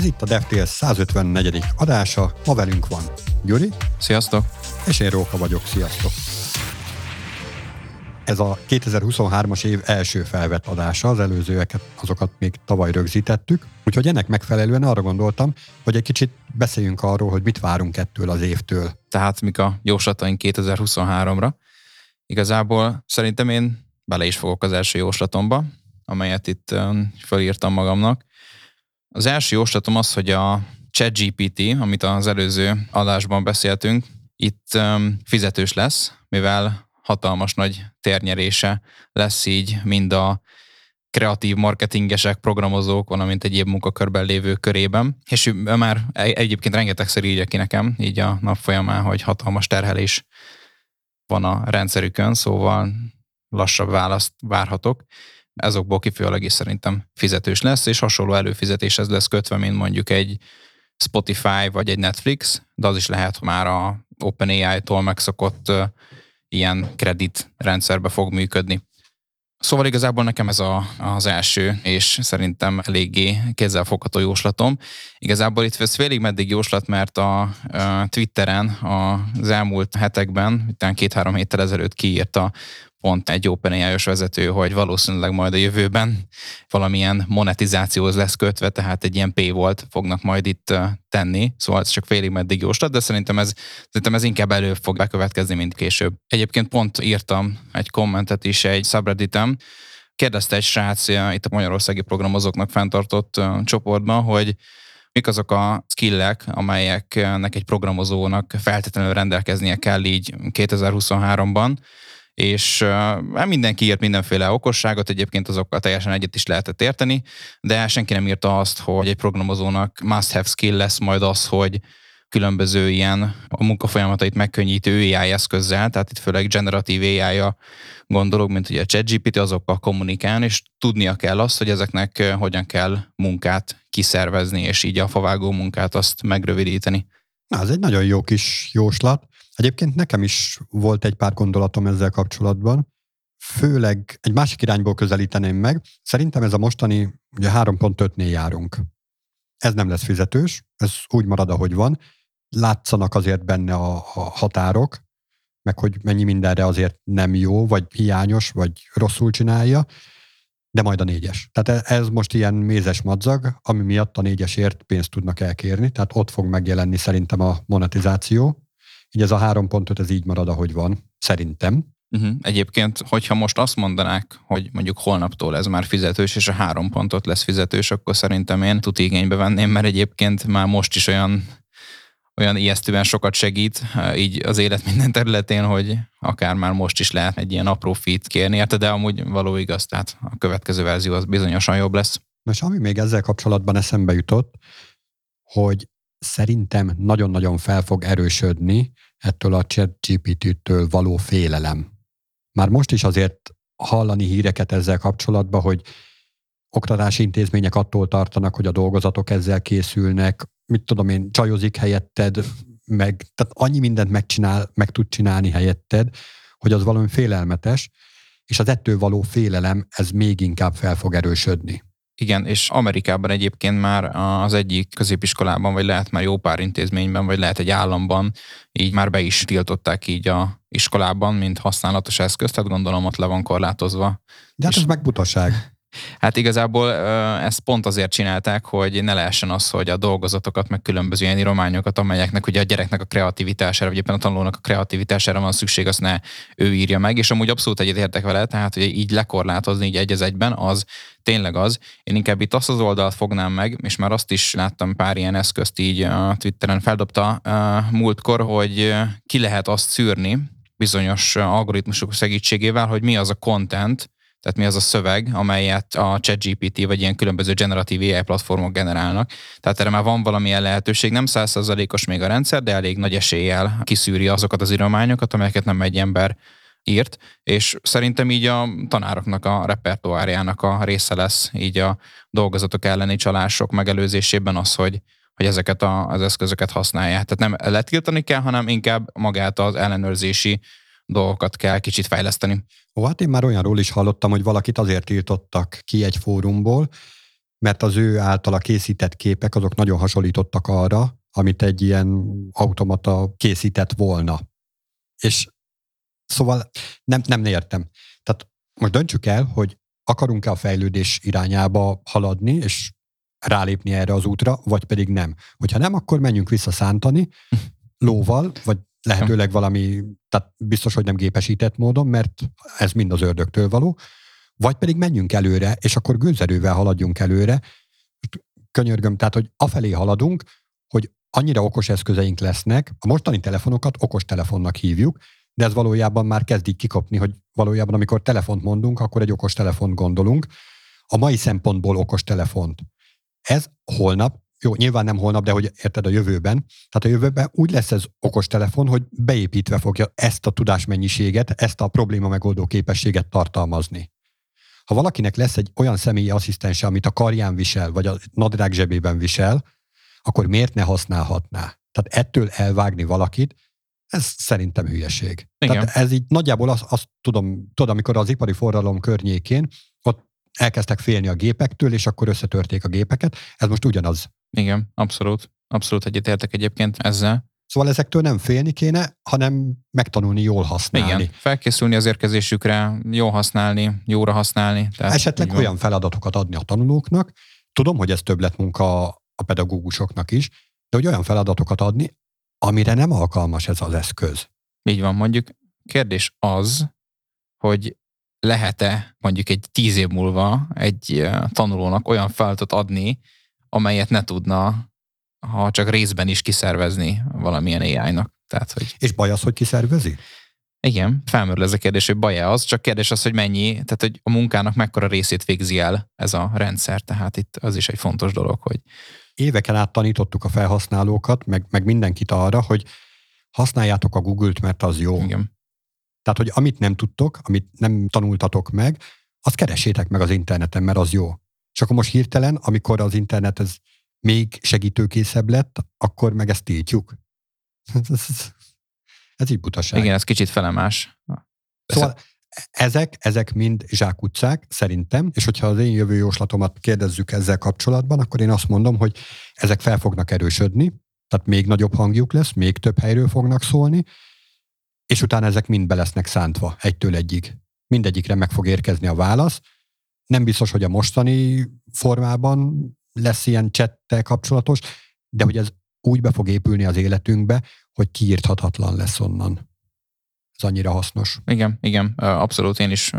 Ez itt a DevTales 154. adása, ma velünk van Gyuri. Sziasztok! És én Róka vagyok, sziasztok! Ez a 2023-as év első felvett adása, az előzőeket, azokat még tavaly rögzítettük, úgyhogy ennek megfelelően arra gondoltam, hogy egy kicsit beszéljünk arról, hogy mit várunk ettől az évtől. Tehát mik a jóslataink 2023-ra. Igazából szerintem én bele is fogok az első jóslatomba, amelyet itt felírtam magamnak. Az első jóslatom az, hogy a ChatGPT, amit az előző adásban beszéltünk, itt fizetős lesz, mivel hatalmas nagy térnyerése lesz így mind a kreatív marketingesek, programozók, valamint egyéb munkakörben lévő körében. És ő már egyébként rengetegszer írja ki nekem, így a nap folyamán, hogy hatalmas terhelés van a rendszerükön, szóval lassabb választ várhatok. Ezokból kifolyólag is szerintem fizetős lesz, és hasonló előfizetéshez lesz kötve, mint mondjuk egy Spotify vagy egy Netflix, de az is lehet már a OpenAI-tól megszokott ilyen kredit rendszerbe fog működni. Szóval igazából nekem ez a, az első, és szerintem eléggé kézzelfogható jóslatom. Igazából itt ez félig meddig jóslat, mert a, a Twitteren az elmúlt hetekben, utána két-három héttel ezelőtt kiírta pont egy openai vezető, hogy valószínűleg majd a jövőben valamilyen monetizációhoz lesz kötve, tehát egy ilyen P volt fognak majd itt tenni, szóval ez csak félig meddig jóslat, de szerintem ez, szerintem ez inkább előbb fog bekövetkezni, mint később. Egyébként pont írtam egy kommentet is egy subredditem, kérdezte egy srác itt a magyarországi programozóknak fenntartott csoportban, hogy mik azok a skillek, amelyeknek egy programozónak feltétlenül rendelkeznie kell így 2023-ban, és uh, mindenki írt mindenféle okosságot, egyébként azokkal teljesen egyet is lehetett érteni, de senki nem írta azt, hogy egy programozónak must-have skill lesz majd az, hogy különböző ilyen a munkafolyamatait megkönnyítő AI eszközzel, tehát itt főleg generatív AI-ja gondolok, mint ugye a ChatGPT, azokkal kommunikálni, és tudnia kell azt, hogy ezeknek hogyan kell munkát kiszervezni, és így a favágó munkát azt megrövidíteni. Na, ez egy nagyon jó kis jóslat. Egyébként nekem is volt egy pár gondolatom ezzel kapcsolatban. Főleg egy másik irányból közelíteném meg. Szerintem ez a mostani, ugye 3.5-nél járunk. Ez nem lesz fizetős, ez úgy marad, ahogy van. Látszanak azért benne a, a határok, meg hogy mennyi mindenre azért nem jó, vagy hiányos, vagy rosszul csinálja, de majd a négyes. Tehát e, ez most ilyen mézes madzag, ami miatt a négyesért pénzt tudnak elkérni, tehát ott fog megjelenni szerintem a monetizáció, így ez a három pontot, ez így marad, ahogy van, szerintem. Uh-huh. Egyébként, hogyha most azt mondanák, hogy mondjuk holnaptól ez már fizetős, és a három pontot lesz fizetős, akkor szerintem én tud igénybe venném, mert egyébként már most is olyan olyan ijesztően sokat segít így az élet minden területén, hogy akár már most is lehet egy ilyen apró fit kérni érte, de amúgy való igaz, tehát a következő verzió az bizonyosan jobb lesz. Most ami még ezzel kapcsolatban eszembe jutott, hogy szerintem nagyon-nagyon fel fog erősödni ettől a chat GPT-től való félelem. Már most is azért hallani híreket ezzel kapcsolatban, hogy oktatási intézmények attól tartanak, hogy a dolgozatok ezzel készülnek, mit tudom én, csajozik helyetted, meg, tehát annyi mindent megcsinál, meg tud csinálni helyetted, hogy az valami félelmetes, és az ettől való félelem, ez még inkább fel fog erősödni. Igen, és Amerikában egyébként már az egyik középiskolában, vagy lehet már jó pár intézményben, vagy lehet egy államban, így már be is tiltották így a iskolában, mint használatos eszköz, tehát gondolom ott le van korlátozva. De hát ez meg butaság. Hát igazából ezt pont azért csinálták, hogy ne lehessen az, hogy a dolgozatokat, meg különböző ilyen írományokat, amelyeknek ugye a gyereknek a kreativitására, vagy éppen a tanulónak a kreativitására van szükség, azt ne ő írja meg, és amúgy abszolút egyet értek vele, tehát hogy így lekorlátozni így egy az egyben, az tényleg az. Én inkább itt azt az oldalt fognám meg, és már azt is láttam pár ilyen eszközt így a Twitteren feldobta múltkor, hogy ki lehet azt szűrni, bizonyos algoritmusok segítségével, hogy mi az a content, tehát mi az a szöveg, amelyet a ChatGPT vagy ilyen különböző generatív AI platformok generálnak. Tehát erre már van valamilyen lehetőség, nem százszerzalékos még a rendszer, de elég nagy eséllyel kiszűri azokat az írományokat, amelyeket nem egy ember írt, és szerintem így a tanároknak a repertoárjának a része lesz, így a dolgozatok elleni csalások megelőzésében az, hogy, hogy ezeket a, az eszközöket használják. Tehát nem letiltani kell, hanem inkább magát az ellenőrzési dolgokat kell kicsit fejleszteni. Ó, hát én már olyanról is hallottam, hogy valakit azért tiltottak ki egy fórumból, mert az ő általa készített képek azok nagyon hasonlítottak arra, amit egy ilyen automata készített volna. És szóval nem, nem értem. Tehát most döntsük el, hogy akarunk-e a fejlődés irányába haladni, és rálépni erre az útra, vagy pedig nem. Hogyha nem, akkor menjünk vissza szántani lóval, vagy lehetőleg valami, tehát biztos, hogy nem gépesített módon, mert ez mind az ördögtől való, vagy pedig menjünk előre, és akkor gőzerővel haladjunk előre. Könyörgöm, tehát, hogy afelé haladunk, hogy annyira okos eszközeink lesznek, a mostani telefonokat okos telefonnak hívjuk, de ez valójában már kezd így kikopni, hogy valójában amikor telefont mondunk, akkor egy okos telefont gondolunk. A mai szempontból okos telefont. Ez holnap, jó, nyilván nem holnap, de hogy érted a jövőben, tehát a jövőben úgy lesz ez okos telefon, hogy beépítve fogja ezt a tudásmennyiséget, ezt a probléma megoldó képességet tartalmazni. Ha valakinek lesz egy olyan személyi asszisztense, amit a karján visel, vagy a nadrág zsebében visel, akkor miért ne használhatná? Tehát ettől elvágni valakit, ez szerintem hülyeség. Igen. Tehát ez így nagyjából azt, azt tudom, tudod, amikor az ipari forradalom környékén ott elkezdtek félni a gépektől, és akkor összetörték a gépeket. Ez most ugyanaz. Igen, abszolút. Abszolút egyetértek egyébként ezzel. Szóval ezektől nem félni kéne, hanem megtanulni jól használni. Igen, felkészülni az érkezésükre, jól használni, jóra használni. Tehát Esetleg olyan feladatokat adni a tanulóknak, tudom, hogy ez többletmunka a pedagógusoknak is, de hogy olyan feladatokat adni, amire nem alkalmas ez az eszköz. Így van, mondjuk kérdés az, hogy lehet-e mondjuk egy tíz év múlva egy tanulónak olyan feladatot adni, amelyet ne tudna, ha csak részben is kiszervezni valamilyen AI-nak. Tehát, hogy... És baj az, hogy kiszervezi? Igen, felmerül ez a kérdés, hogy baj az, csak kérdés az, hogy mennyi, tehát hogy a munkának mekkora részét végzi el ez a rendszer, tehát itt az is egy fontos dolog, hogy éveken át tanítottuk a felhasználókat, meg, meg mindenkit arra, hogy használjátok a Google-t, mert az jó. Igen. Tehát, hogy amit nem tudtok, amit nem tanultatok meg, azt keresétek meg az interneten, mert az jó. És akkor most hirtelen, amikor az internet ez még segítőkészebb lett, akkor meg ezt tiltjuk. ez így butaság. Igen, ez kicsit felemás. Szóval ezek, ezek mind zsákutcák, szerintem, és hogyha az én jövő jóslatomat kérdezzük ezzel kapcsolatban, akkor én azt mondom, hogy ezek fel fognak erősödni, tehát még nagyobb hangjuk lesz, még több helyről fognak szólni, és utána ezek mind be lesznek szántva egytől egyig. Mindegyikre meg fog érkezni a válasz. Nem biztos, hogy a mostani formában lesz ilyen csettel kapcsolatos, de hogy ez úgy be fog épülni az életünkbe, hogy kiírthatatlan lesz onnan ez annyira hasznos. Igen, igen, abszolút én is,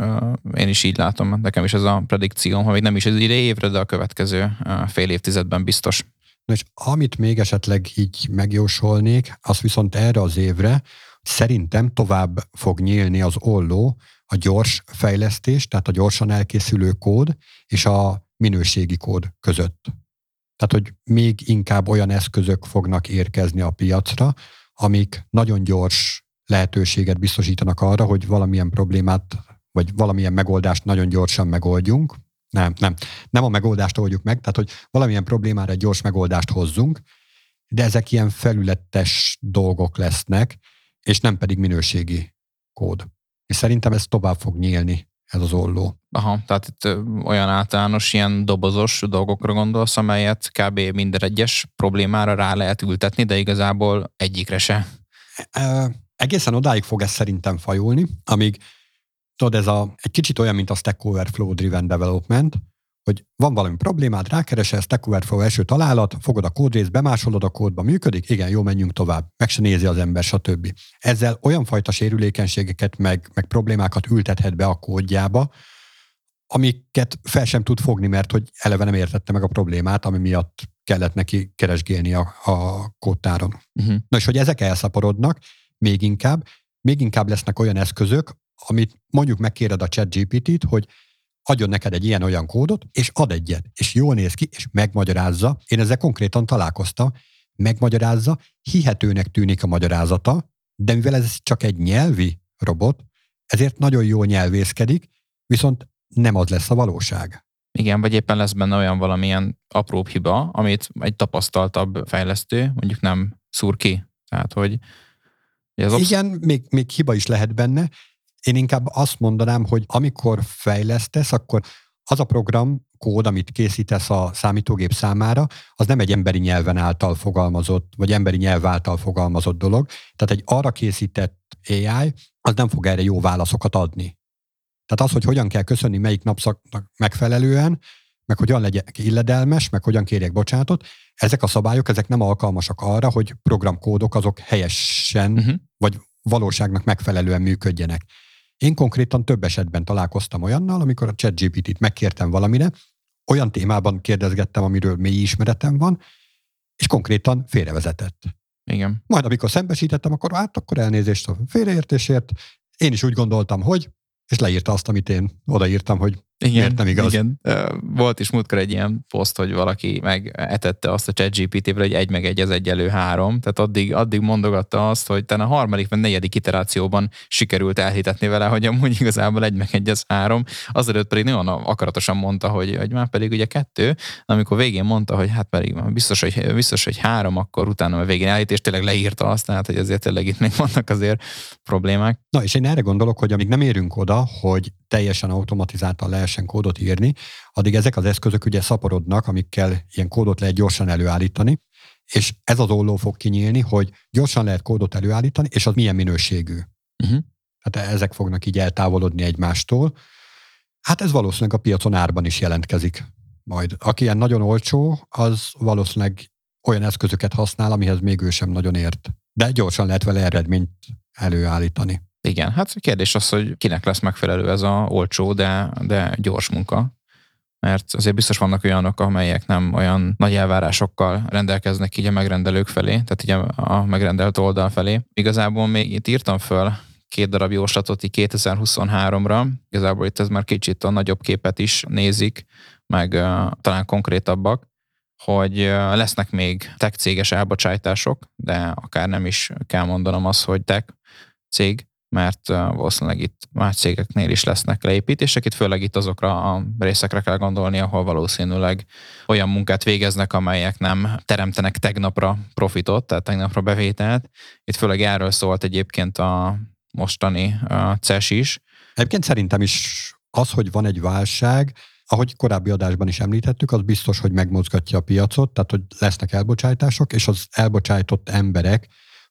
én is így látom. Nekem is ez a predikcióm, hogy nem is az ide évre, de a következő fél évtizedben biztos. Na és amit még esetleg így megjósolnék, az viszont erre az évre szerintem tovább fog nyílni az olló a gyors fejlesztés, tehát a gyorsan elkészülő kód és a minőségi kód között. Tehát, hogy még inkább olyan eszközök fognak érkezni a piacra, amik nagyon gyors lehetőséget biztosítanak arra, hogy valamilyen problémát, vagy valamilyen megoldást nagyon gyorsan megoldjunk. Nem, nem. Nem a megoldást oldjuk meg, tehát hogy valamilyen problémára egy gyors megoldást hozzunk, de ezek ilyen felületes dolgok lesznek, és nem pedig minőségi kód. És szerintem ez tovább fog nyílni, ez az olló. Aha, tehát itt olyan általános, ilyen dobozos dolgokra gondolsz, amelyet kb. minden egyes problémára rá lehet ültetni, de igazából egyikre se. E, egészen odáig fog ez szerintem fajulni, amíg tudod, ez a, egy kicsit olyan, mint a Stack Overflow Driven Development, hogy van valami problémád, rákeresel, Stack Overflow első találat, fogod a kódrészt, bemásolod a kódba, működik, igen, jó, menjünk tovább, meg se nézi az ember, stb. Ezzel olyan fajta sérülékenységeket, meg, meg problémákat ültethet be a kódjába, amiket fel sem tud fogni, mert hogy eleve nem értette meg a problémát, ami miatt kellett neki keresgélni a, a kódtáron. Uh-huh. Na és hogy ezek elszaporodnak, még inkább, még inkább lesznek olyan eszközök, amit mondjuk megkéred a chat GPT-t, hogy adjon neked egy ilyen-olyan kódot, és ad egyet, és jól néz ki, és megmagyarázza. Én ezzel konkrétan találkoztam, megmagyarázza, hihetőnek tűnik a magyarázata, de mivel ez csak egy nyelvi robot, ezért nagyon jól nyelvészkedik, viszont nem az lesz a valóság. Igen, vagy éppen lesz benne olyan valamilyen apróbb hiba, amit egy tapasztaltabb fejlesztő mondjuk nem szúr ki. Tehát, hogy ez absz- Igen, még, még hiba is lehet benne. Én inkább azt mondanám, hogy amikor fejlesztesz, akkor az a program kód, amit készítesz a számítógép számára, az nem egy emberi nyelven által fogalmazott, vagy emberi nyelv által fogalmazott dolog. Tehát egy arra készített AI, az nem fog erre jó válaszokat adni. Tehát az, hogy hogyan kell köszönni melyik napszaknak megfelelően, meg hogyan legyek illedelmes, meg hogyan kérjek bocsánatot, ezek a szabályok, ezek nem alkalmasak arra, hogy programkódok azok helyesen, uh-huh. vagy valóságnak megfelelően működjenek. Én konkrétan több esetben találkoztam olyannal, amikor a ChatGPT-t megkértem valamire, olyan témában kérdezgettem, amiről mély ismeretem van, és konkrétan félrevezetett. Igen. Majd amikor szembesítettem, akkor hát akkor elnézést a félreértésért. Én is úgy gondoltam, hogy, és leírta azt, amit én odaírtam, hogy igen, Miért nem igaz? Igen. Volt is múltkor egy ilyen poszt, hogy valaki megetette azt a chat GPT-vel, hogy egy meg egy az egyelő három. Tehát addig, addig mondogatta azt, hogy talán a harmadik vagy negyedik iterációban sikerült elhitetni vele, hogy amúgy igazából egy meg egy az három. Azelőtt pedig nagyon akaratosan mondta, hogy, hogy már pedig ugye kettő, amikor végén mondta, hogy hát pedig biztos, hogy, biztos, hogy három, akkor utána a végén elhit, és tényleg leírta azt, tehát hogy azért tényleg itt még vannak azért problémák. Na és én erre gondolok, hogy amíg nem érünk oda, hogy teljesen automatizáltan lehessen kódot írni, addig ezek az eszközök ugye szaporodnak, amikkel ilyen kódot lehet gyorsan előállítani, és ez az olló fog kinyílni, hogy gyorsan lehet kódot előállítani, és az milyen minőségű. Uh-huh. Hát ezek fognak így eltávolodni egymástól. Hát ez valószínűleg a piacon árban is jelentkezik majd. Aki ilyen nagyon olcsó, az valószínűleg olyan eszközöket használ, amihez még ő sem nagyon ért. De gyorsan lehet vele eredményt előállítani. Igen, hát kérdés az, hogy kinek lesz megfelelő ez a olcsó, de, de gyors munka. Mert azért biztos vannak olyanok, amelyek nem olyan nagy elvárásokkal rendelkeznek így a megrendelők felé, tehát így a megrendelt oldal felé. Igazából még itt írtam föl két darab jóslatot így 2023-ra. Igazából itt ez már kicsit a nagyobb képet is nézik, meg uh, talán konkrétabbak, hogy lesznek még tech céges elbocsájtások, de akár nem is kell mondanom az, hogy tech cég, mert valószínűleg itt más cégeknél is lesznek leépítések, itt főleg itt azokra a részekre kell gondolni, ahol valószínűleg olyan munkát végeznek, amelyek nem teremtenek tegnapra profitot, tehát tegnapra bevételt. Itt főleg erről szólt egyébként a mostani CES is. Egyébként szerintem is az, hogy van egy válság, ahogy korábbi adásban is említettük, az biztos, hogy megmozgatja a piacot, tehát hogy lesznek elbocsátások, és az elbocsájtott emberek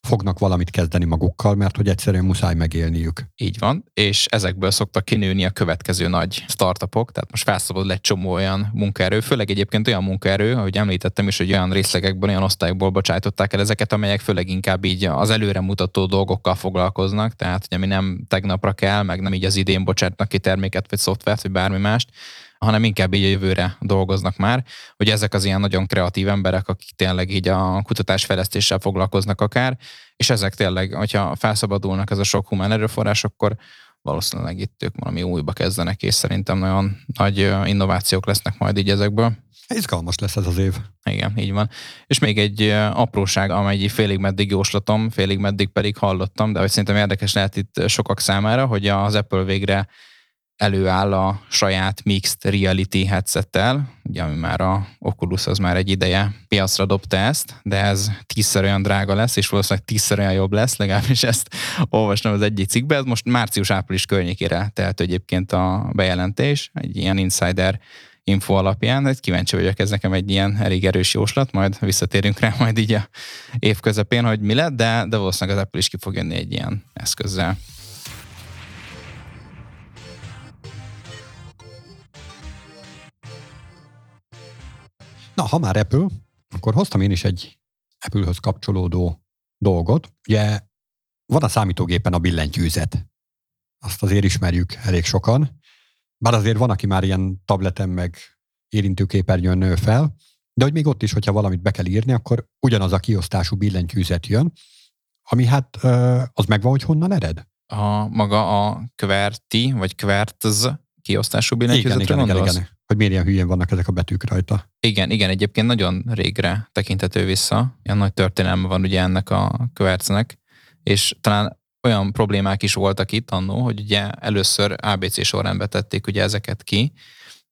fognak valamit kezdeni magukkal, mert hogy egyszerűen muszáj megélniük. Így van, és ezekből szoktak kinőni a következő nagy startupok, tehát most felszabadul egy csomó olyan munkaerő, főleg egyébként olyan munkaerő, ahogy említettem is, hogy olyan részlegekből, olyan osztályokból bocsájtották el ezeket, amelyek főleg inkább így az előremutató dolgokkal foglalkoznak, tehát hogy ami nem tegnapra kell, meg nem így az idén bocsátnak ki terméket, vagy szoftvert, vagy bármi mást, hanem inkább így a jövőre dolgoznak már, hogy ezek az ilyen nagyon kreatív emberek, akik tényleg így a kutatásfejlesztéssel foglalkoznak akár, és ezek tényleg, hogyha felszabadulnak ez a sok humán erőforrás, akkor valószínűleg itt ők valami újba kezdenek, és szerintem nagyon nagy innovációk lesznek majd így ezekből. Izgalmas lesz ez az év. Igen, így van. És még egy apróság, amely félig meddig jóslatom, félig meddig pedig hallottam, de hogy szerintem érdekes lehet itt sokak számára, hogy az Apple végre előáll a saját mixed reality headsettel, ugye ami már a Oculus az már egy ideje piacra dobta ezt, de ez tízszer olyan drága lesz, és valószínűleg tízszer olyan jobb lesz, legalábbis ezt olvastam az egyik cikkben, ez most március-április környékére tehet egyébként a bejelentés, egy ilyen insider info alapján, egy kíváncsi vagyok, ez nekem egy ilyen elég erős jóslat, majd visszatérünk rá majd így a év közepén, hogy mi lett, de, de valószínűleg az Apple is ki fog jönni egy ilyen eszközzel. Na, ha már Apple, akkor hoztam én is egy Apple-höz kapcsolódó dolgot. Ugye van a számítógépen a billentyűzet. Azt azért ismerjük elég sokan. Bár azért van, aki már ilyen tableten meg érintőképernyőn nő fel, de hogy még ott is, hogyha valamit be kell írni, akkor ugyanaz a kiosztású billentyűzet jön, ami hát az megvan, hogy honnan ered? A maga a QWERTY, vagy QWERTZ kiosztású billentyűzetre igen, igen, igen, igen hogy miért ilyen hülyén vannak ezek a betűk rajta. Igen, igen, egyébként nagyon régre tekintető vissza. Ilyen nagy történelme van ugye ennek a követnek, és talán olyan problémák is voltak itt annó, hogy ugye először ABC sorrendbe tették ugye ezeket ki,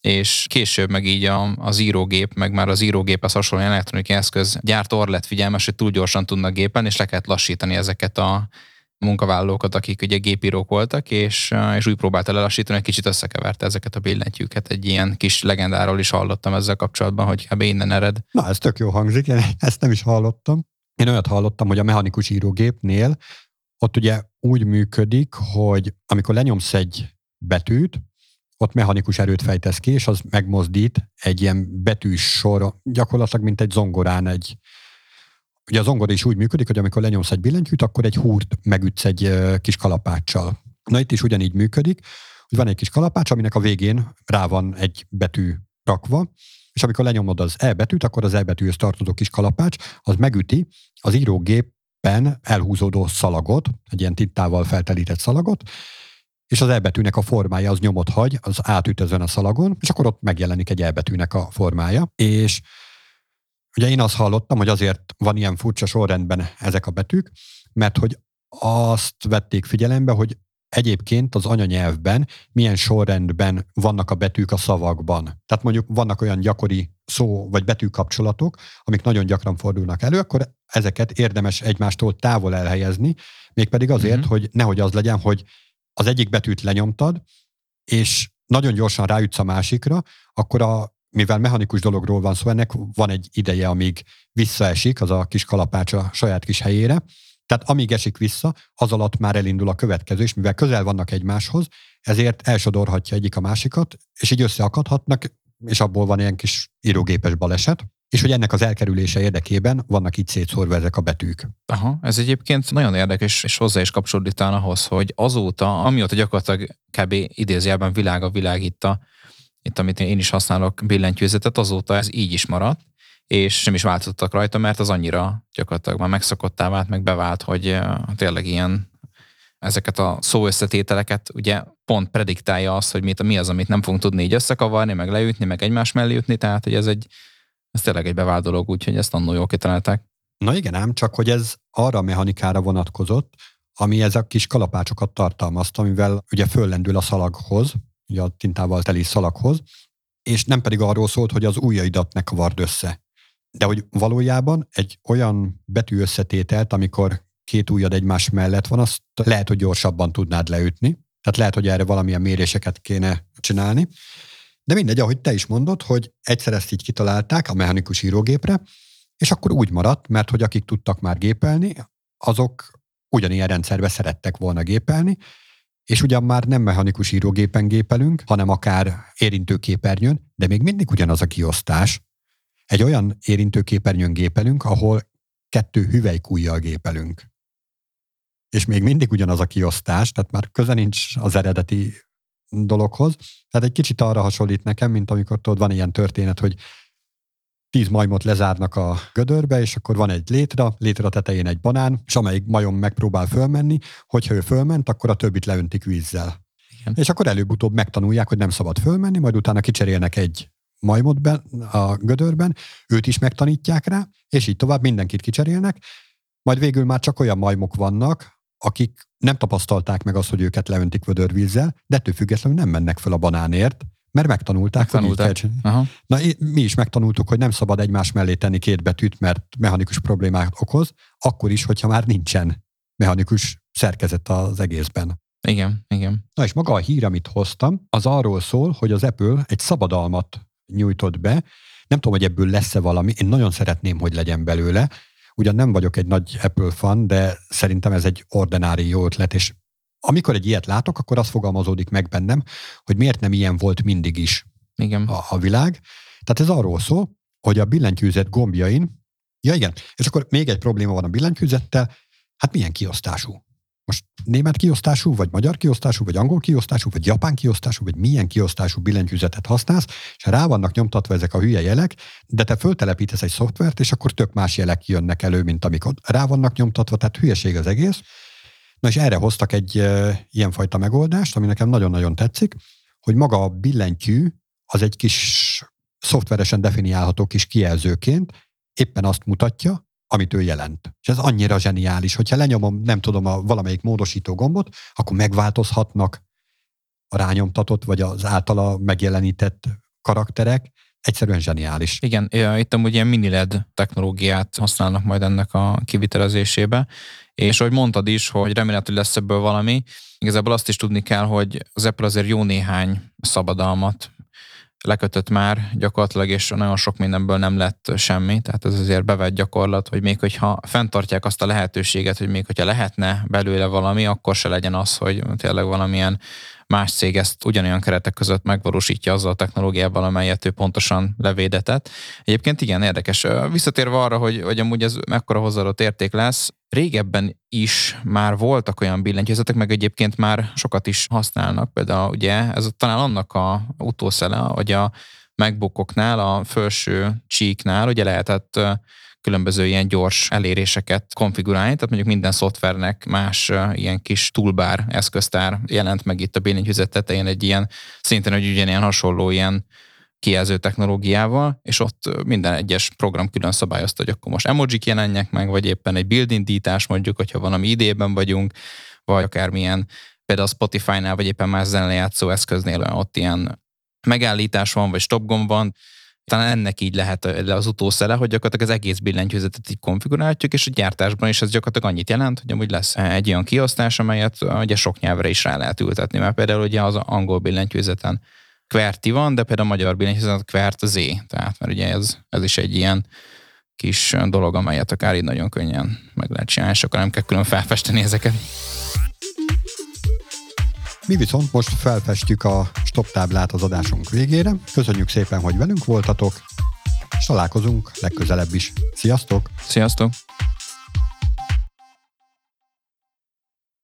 és később meg így a, az írógép, meg már az írógéphez hasonló elektronikai eszköz gyártó lett figyelmes, hogy túl gyorsan tudnak gépen, és le kellett lassítani ezeket a munkavállalókat, akik ugye gépírók voltak, és, és úgy próbálta lelassítani, egy kicsit összekeverte ezeket a billentyűket. Egy ilyen kis legendáról is hallottam ezzel kapcsolatban, hogy kb. innen ered. Na, ez tök jó hangzik, én ezt nem is hallottam. Én olyat hallottam, hogy a mechanikus írógépnél ott ugye úgy működik, hogy amikor lenyomsz egy betűt, ott mechanikus erőt fejtesz ki, és az megmozdít egy ilyen betűs sor, gyakorlatilag mint egy zongorán egy, Ugye a zongora is úgy működik, hogy amikor lenyomsz egy billentyűt, akkor egy húrt megütsz egy kis kalapáccsal. Na itt is ugyanígy működik, hogy van egy kis kalapács, aminek a végén rá van egy betű rakva, és amikor lenyomod az E betűt, akkor az E betűhöz tartozó kis kalapács, az megüti az írógépen elhúzódó szalagot, egy ilyen tittával feltelített szalagot, és az elbetűnek a formája az nyomot hagy, az átüt ezen a szalagon, és akkor ott megjelenik egy elbetűnek a formája. És ugye én azt hallottam, hogy azért van ilyen furcsa sorrendben ezek a betűk, mert hogy azt vették figyelembe, hogy egyébként az anyanyelvben milyen sorrendben vannak a betűk a szavakban. Tehát mondjuk vannak olyan gyakori szó vagy betűkapcsolatok, amik nagyon gyakran fordulnak elő, akkor ezeket érdemes egymástól távol elhelyezni, mégpedig azért, mm-hmm. hogy nehogy az legyen, hogy az egyik betűt lenyomtad, és nagyon gyorsan ráütsz a másikra, akkor a, mivel mechanikus dologról van szó, ennek van egy ideje, amíg visszaesik az a kis kalapács a saját kis helyére, tehát amíg esik vissza, az alatt már elindul a következő, és mivel közel vannak egymáshoz, ezért elsodorhatja egyik a másikat, és így összeakadhatnak, és abból van ilyen kis írógépes baleset és hogy ennek az elkerülése érdekében vannak itt szétszórva ezek a betűk. Aha, ez egyébként nagyon érdekes, és hozzá is kapcsolódik ahhoz, hogy azóta, amióta gyakorlatilag kb. idézőjelben világ a világ itt, amit én is használok billentyűzetet, azóta ez így is maradt, és nem is változtattak rajta, mert az annyira gyakorlatilag már megszokottá vált, meg bevált, hogy eh, tényleg ilyen ezeket a szóösszetételeket ugye pont prediktálja azt, hogy mit, mi az, amit nem fogunk tudni így összekavarni, meg leütni, meg egymás mellé ütni, tehát hogy ez egy, ez tényleg egy bevált dolog, úgyhogy ezt annól jól kitalálták. Na igen ám, csak hogy ez arra a mechanikára vonatkozott, ami ez a kis kalapácsokat tartalmazta, amivel ugye föllendül a szalaghoz, ugye a tintával teli szalaghoz, és nem pedig arról szólt, hogy az ujjaidat ne kavard össze. De hogy valójában egy olyan betű összetételt, amikor két ujjad egymás mellett van, azt lehet, hogy gyorsabban tudnád leütni. Tehát lehet, hogy erre valamilyen méréseket kéne csinálni. De mindegy, ahogy te is mondod, hogy egyszer ezt így kitalálták a mechanikus írógépre, és akkor úgy maradt, mert hogy akik tudtak már gépelni, azok ugyanilyen rendszerbe szerettek volna gépelni, és ugyan már nem mechanikus írógépen gépelünk, hanem akár érintőképernyőn, de még mindig ugyanaz a kiosztás. Egy olyan érintőképernyőn gépelünk, ahol kettő hüvelykújjal gépelünk. És még mindig ugyanaz a kiosztás, tehát már köze nincs az eredeti dologhoz. Tehát egy kicsit arra hasonlít nekem, mint amikor tudod, van ilyen történet, hogy tíz majmot lezárnak a gödörbe, és akkor van egy létra, létra tetején egy banán, és amelyik majom megpróbál fölmenni, hogyha ő fölment, akkor a többit leöntik vízzel. Igen. És akkor előbb-utóbb megtanulják, hogy nem szabad fölmenni, majd utána kicserélnek egy majmot be a gödörben, őt is megtanítják rá, és így tovább mindenkit kicserélnek, majd végül már csak olyan majmok vannak, akik nem tapasztalták meg azt, hogy őket leöntik vödörvízzel, de ettől függetlenül nem mennek fel a banánért, mert megtanulták, megtanulták. hogy így kell Na, mi is megtanultuk, hogy nem szabad egymás mellé tenni két betűt, mert mechanikus problémát okoz, akkor is, hogyha már nincsen mechanikus szerkezet az egészben. Igen, igen. Na és maga a hír, amit hoztam, az arról szól, hogy az Apple egy szabadalmat nyújtott be. Nem tudom, hogy ebből lesz-e valami, én nagyon szeretném, hogy legyen belőle. Ugyan nem vagyok egy nagy Apple fan, de szerintem ez egy ordinári jó ötlet, és amikor egy ilyet látok, akkor az fogalmazódik meg bennem, hogy miért nem ilyen volt mindig is Igen. A, a világ. Tehát ez arról szól, hogy a billentyűzet gombjain, ja igen, és akkor még egy probléma van a billentyűzettel, hát milyen kiosztású? Most német kiosztású, vagy magyar kiosztású, vagy angol kiosztású, vagy japán kiosztású, vagy milyen kiosztású billentyűzetet használsz, és rá vannak nyomtatva ezek a hülye jelek, de te föltelepítesz egy szoftvert, és akkor tök más jelek jönnek elő, mint amikor rá vannak nyomtatva, tehát hülyeség az egész. Na és erre hoztak egy e, ilyenfajta megoldást, ami nekem nagyon-nagyon tetszik, hogy maga a billentyű az egy kis szoftveresen definiálható kis kijelzőként éppen azt mutatja, amit ő jelent. És ez annyira zseniális, hogyha lenyomom, nem tudom, a valamelyik módosító gombot, akkor megváltozhatnak a rányomtatott, vagy az általa megjelenített karakterek, egyszerűen zseniális. Igen, itt amúgy ilyen mini LED technológiát használnak majd ennek a kivitelezésébe, és ahogy mondtad is, hogy remélhetőleg lesz ebből valami, igazából azt is tudni kell, hogy az Apple azért jó néhány szabadalmat lekötött már gyakorlatilag, és nagyon sok mindenből nem lett semmi, tehát ez azért bevett gyakorlat, hogy még hogyha fenntartják azt a lehetőséget, hogy még hogyha lehetne belőle valami, akkor se legyen az, hogy tényleg valamilyen más cég ezt ugyanolyan keretek között megvalósítja azzal a technológiával, amelyet ő pontosan levédetett. Egyébként igen, érdekes. Visszatérve arra, hogy, hogy amúgy ez mekkora hozzáadott érték lesz, régebben is már voltak olyan billentyűzetek, meg egyébként már sokat is használnak. Például ugye ez talán annak a utószele, hogy a MacBookoknál, a felső csíknál ugye lehetett különböző ilyen gyors eléréseket konfigurálni, tehát mondjuk minden szoftvernek más ilyen kis toolbar eszköztár jelent meg itt a billentyűzet tetején egy ilyen szinten, hogy ugyanilyen hasonló ilyen kijelző technológiával, és ott minden egyes program külön szabályozta, hogy akkor most emojik jelenjek meg, vagy éppen egy build indítás mondjuk, hogyha valami idében vagyunk, vagy akármilyen, például a Spotify-nál, vagy éppen más zenelejátszó eszköznél ott ilyen megállítás van, vagy stop gomb van, talán ennek így lehet az utószele, hogy gyakorlatilag az egész billentyűzetet így konfiguráljuk, és a gyártásban is ez gyakorlatilag annyit jelent, hogy amúgy lesz egy olyan kiosztás, amelyet ugye sok nyelvre is rá lehet ültetni, mert például ugye az angol billentyűzeten QWERTY van, de például a magyar billentyűzeten QWERT Z, tehát mert ugye ez, ez is egy ilyen kis dolog, amelyet akár így nagyon könnyen meg lehet csinálni, és akkor nem kell külön felfesteni ezeket. Mi viszont most felfestjük a stop táblát az adásunk végére. Köszönjük szépen, hogy velünk voltatok, és találkozunk legközelebb is. Sziasztok! Sziasztok!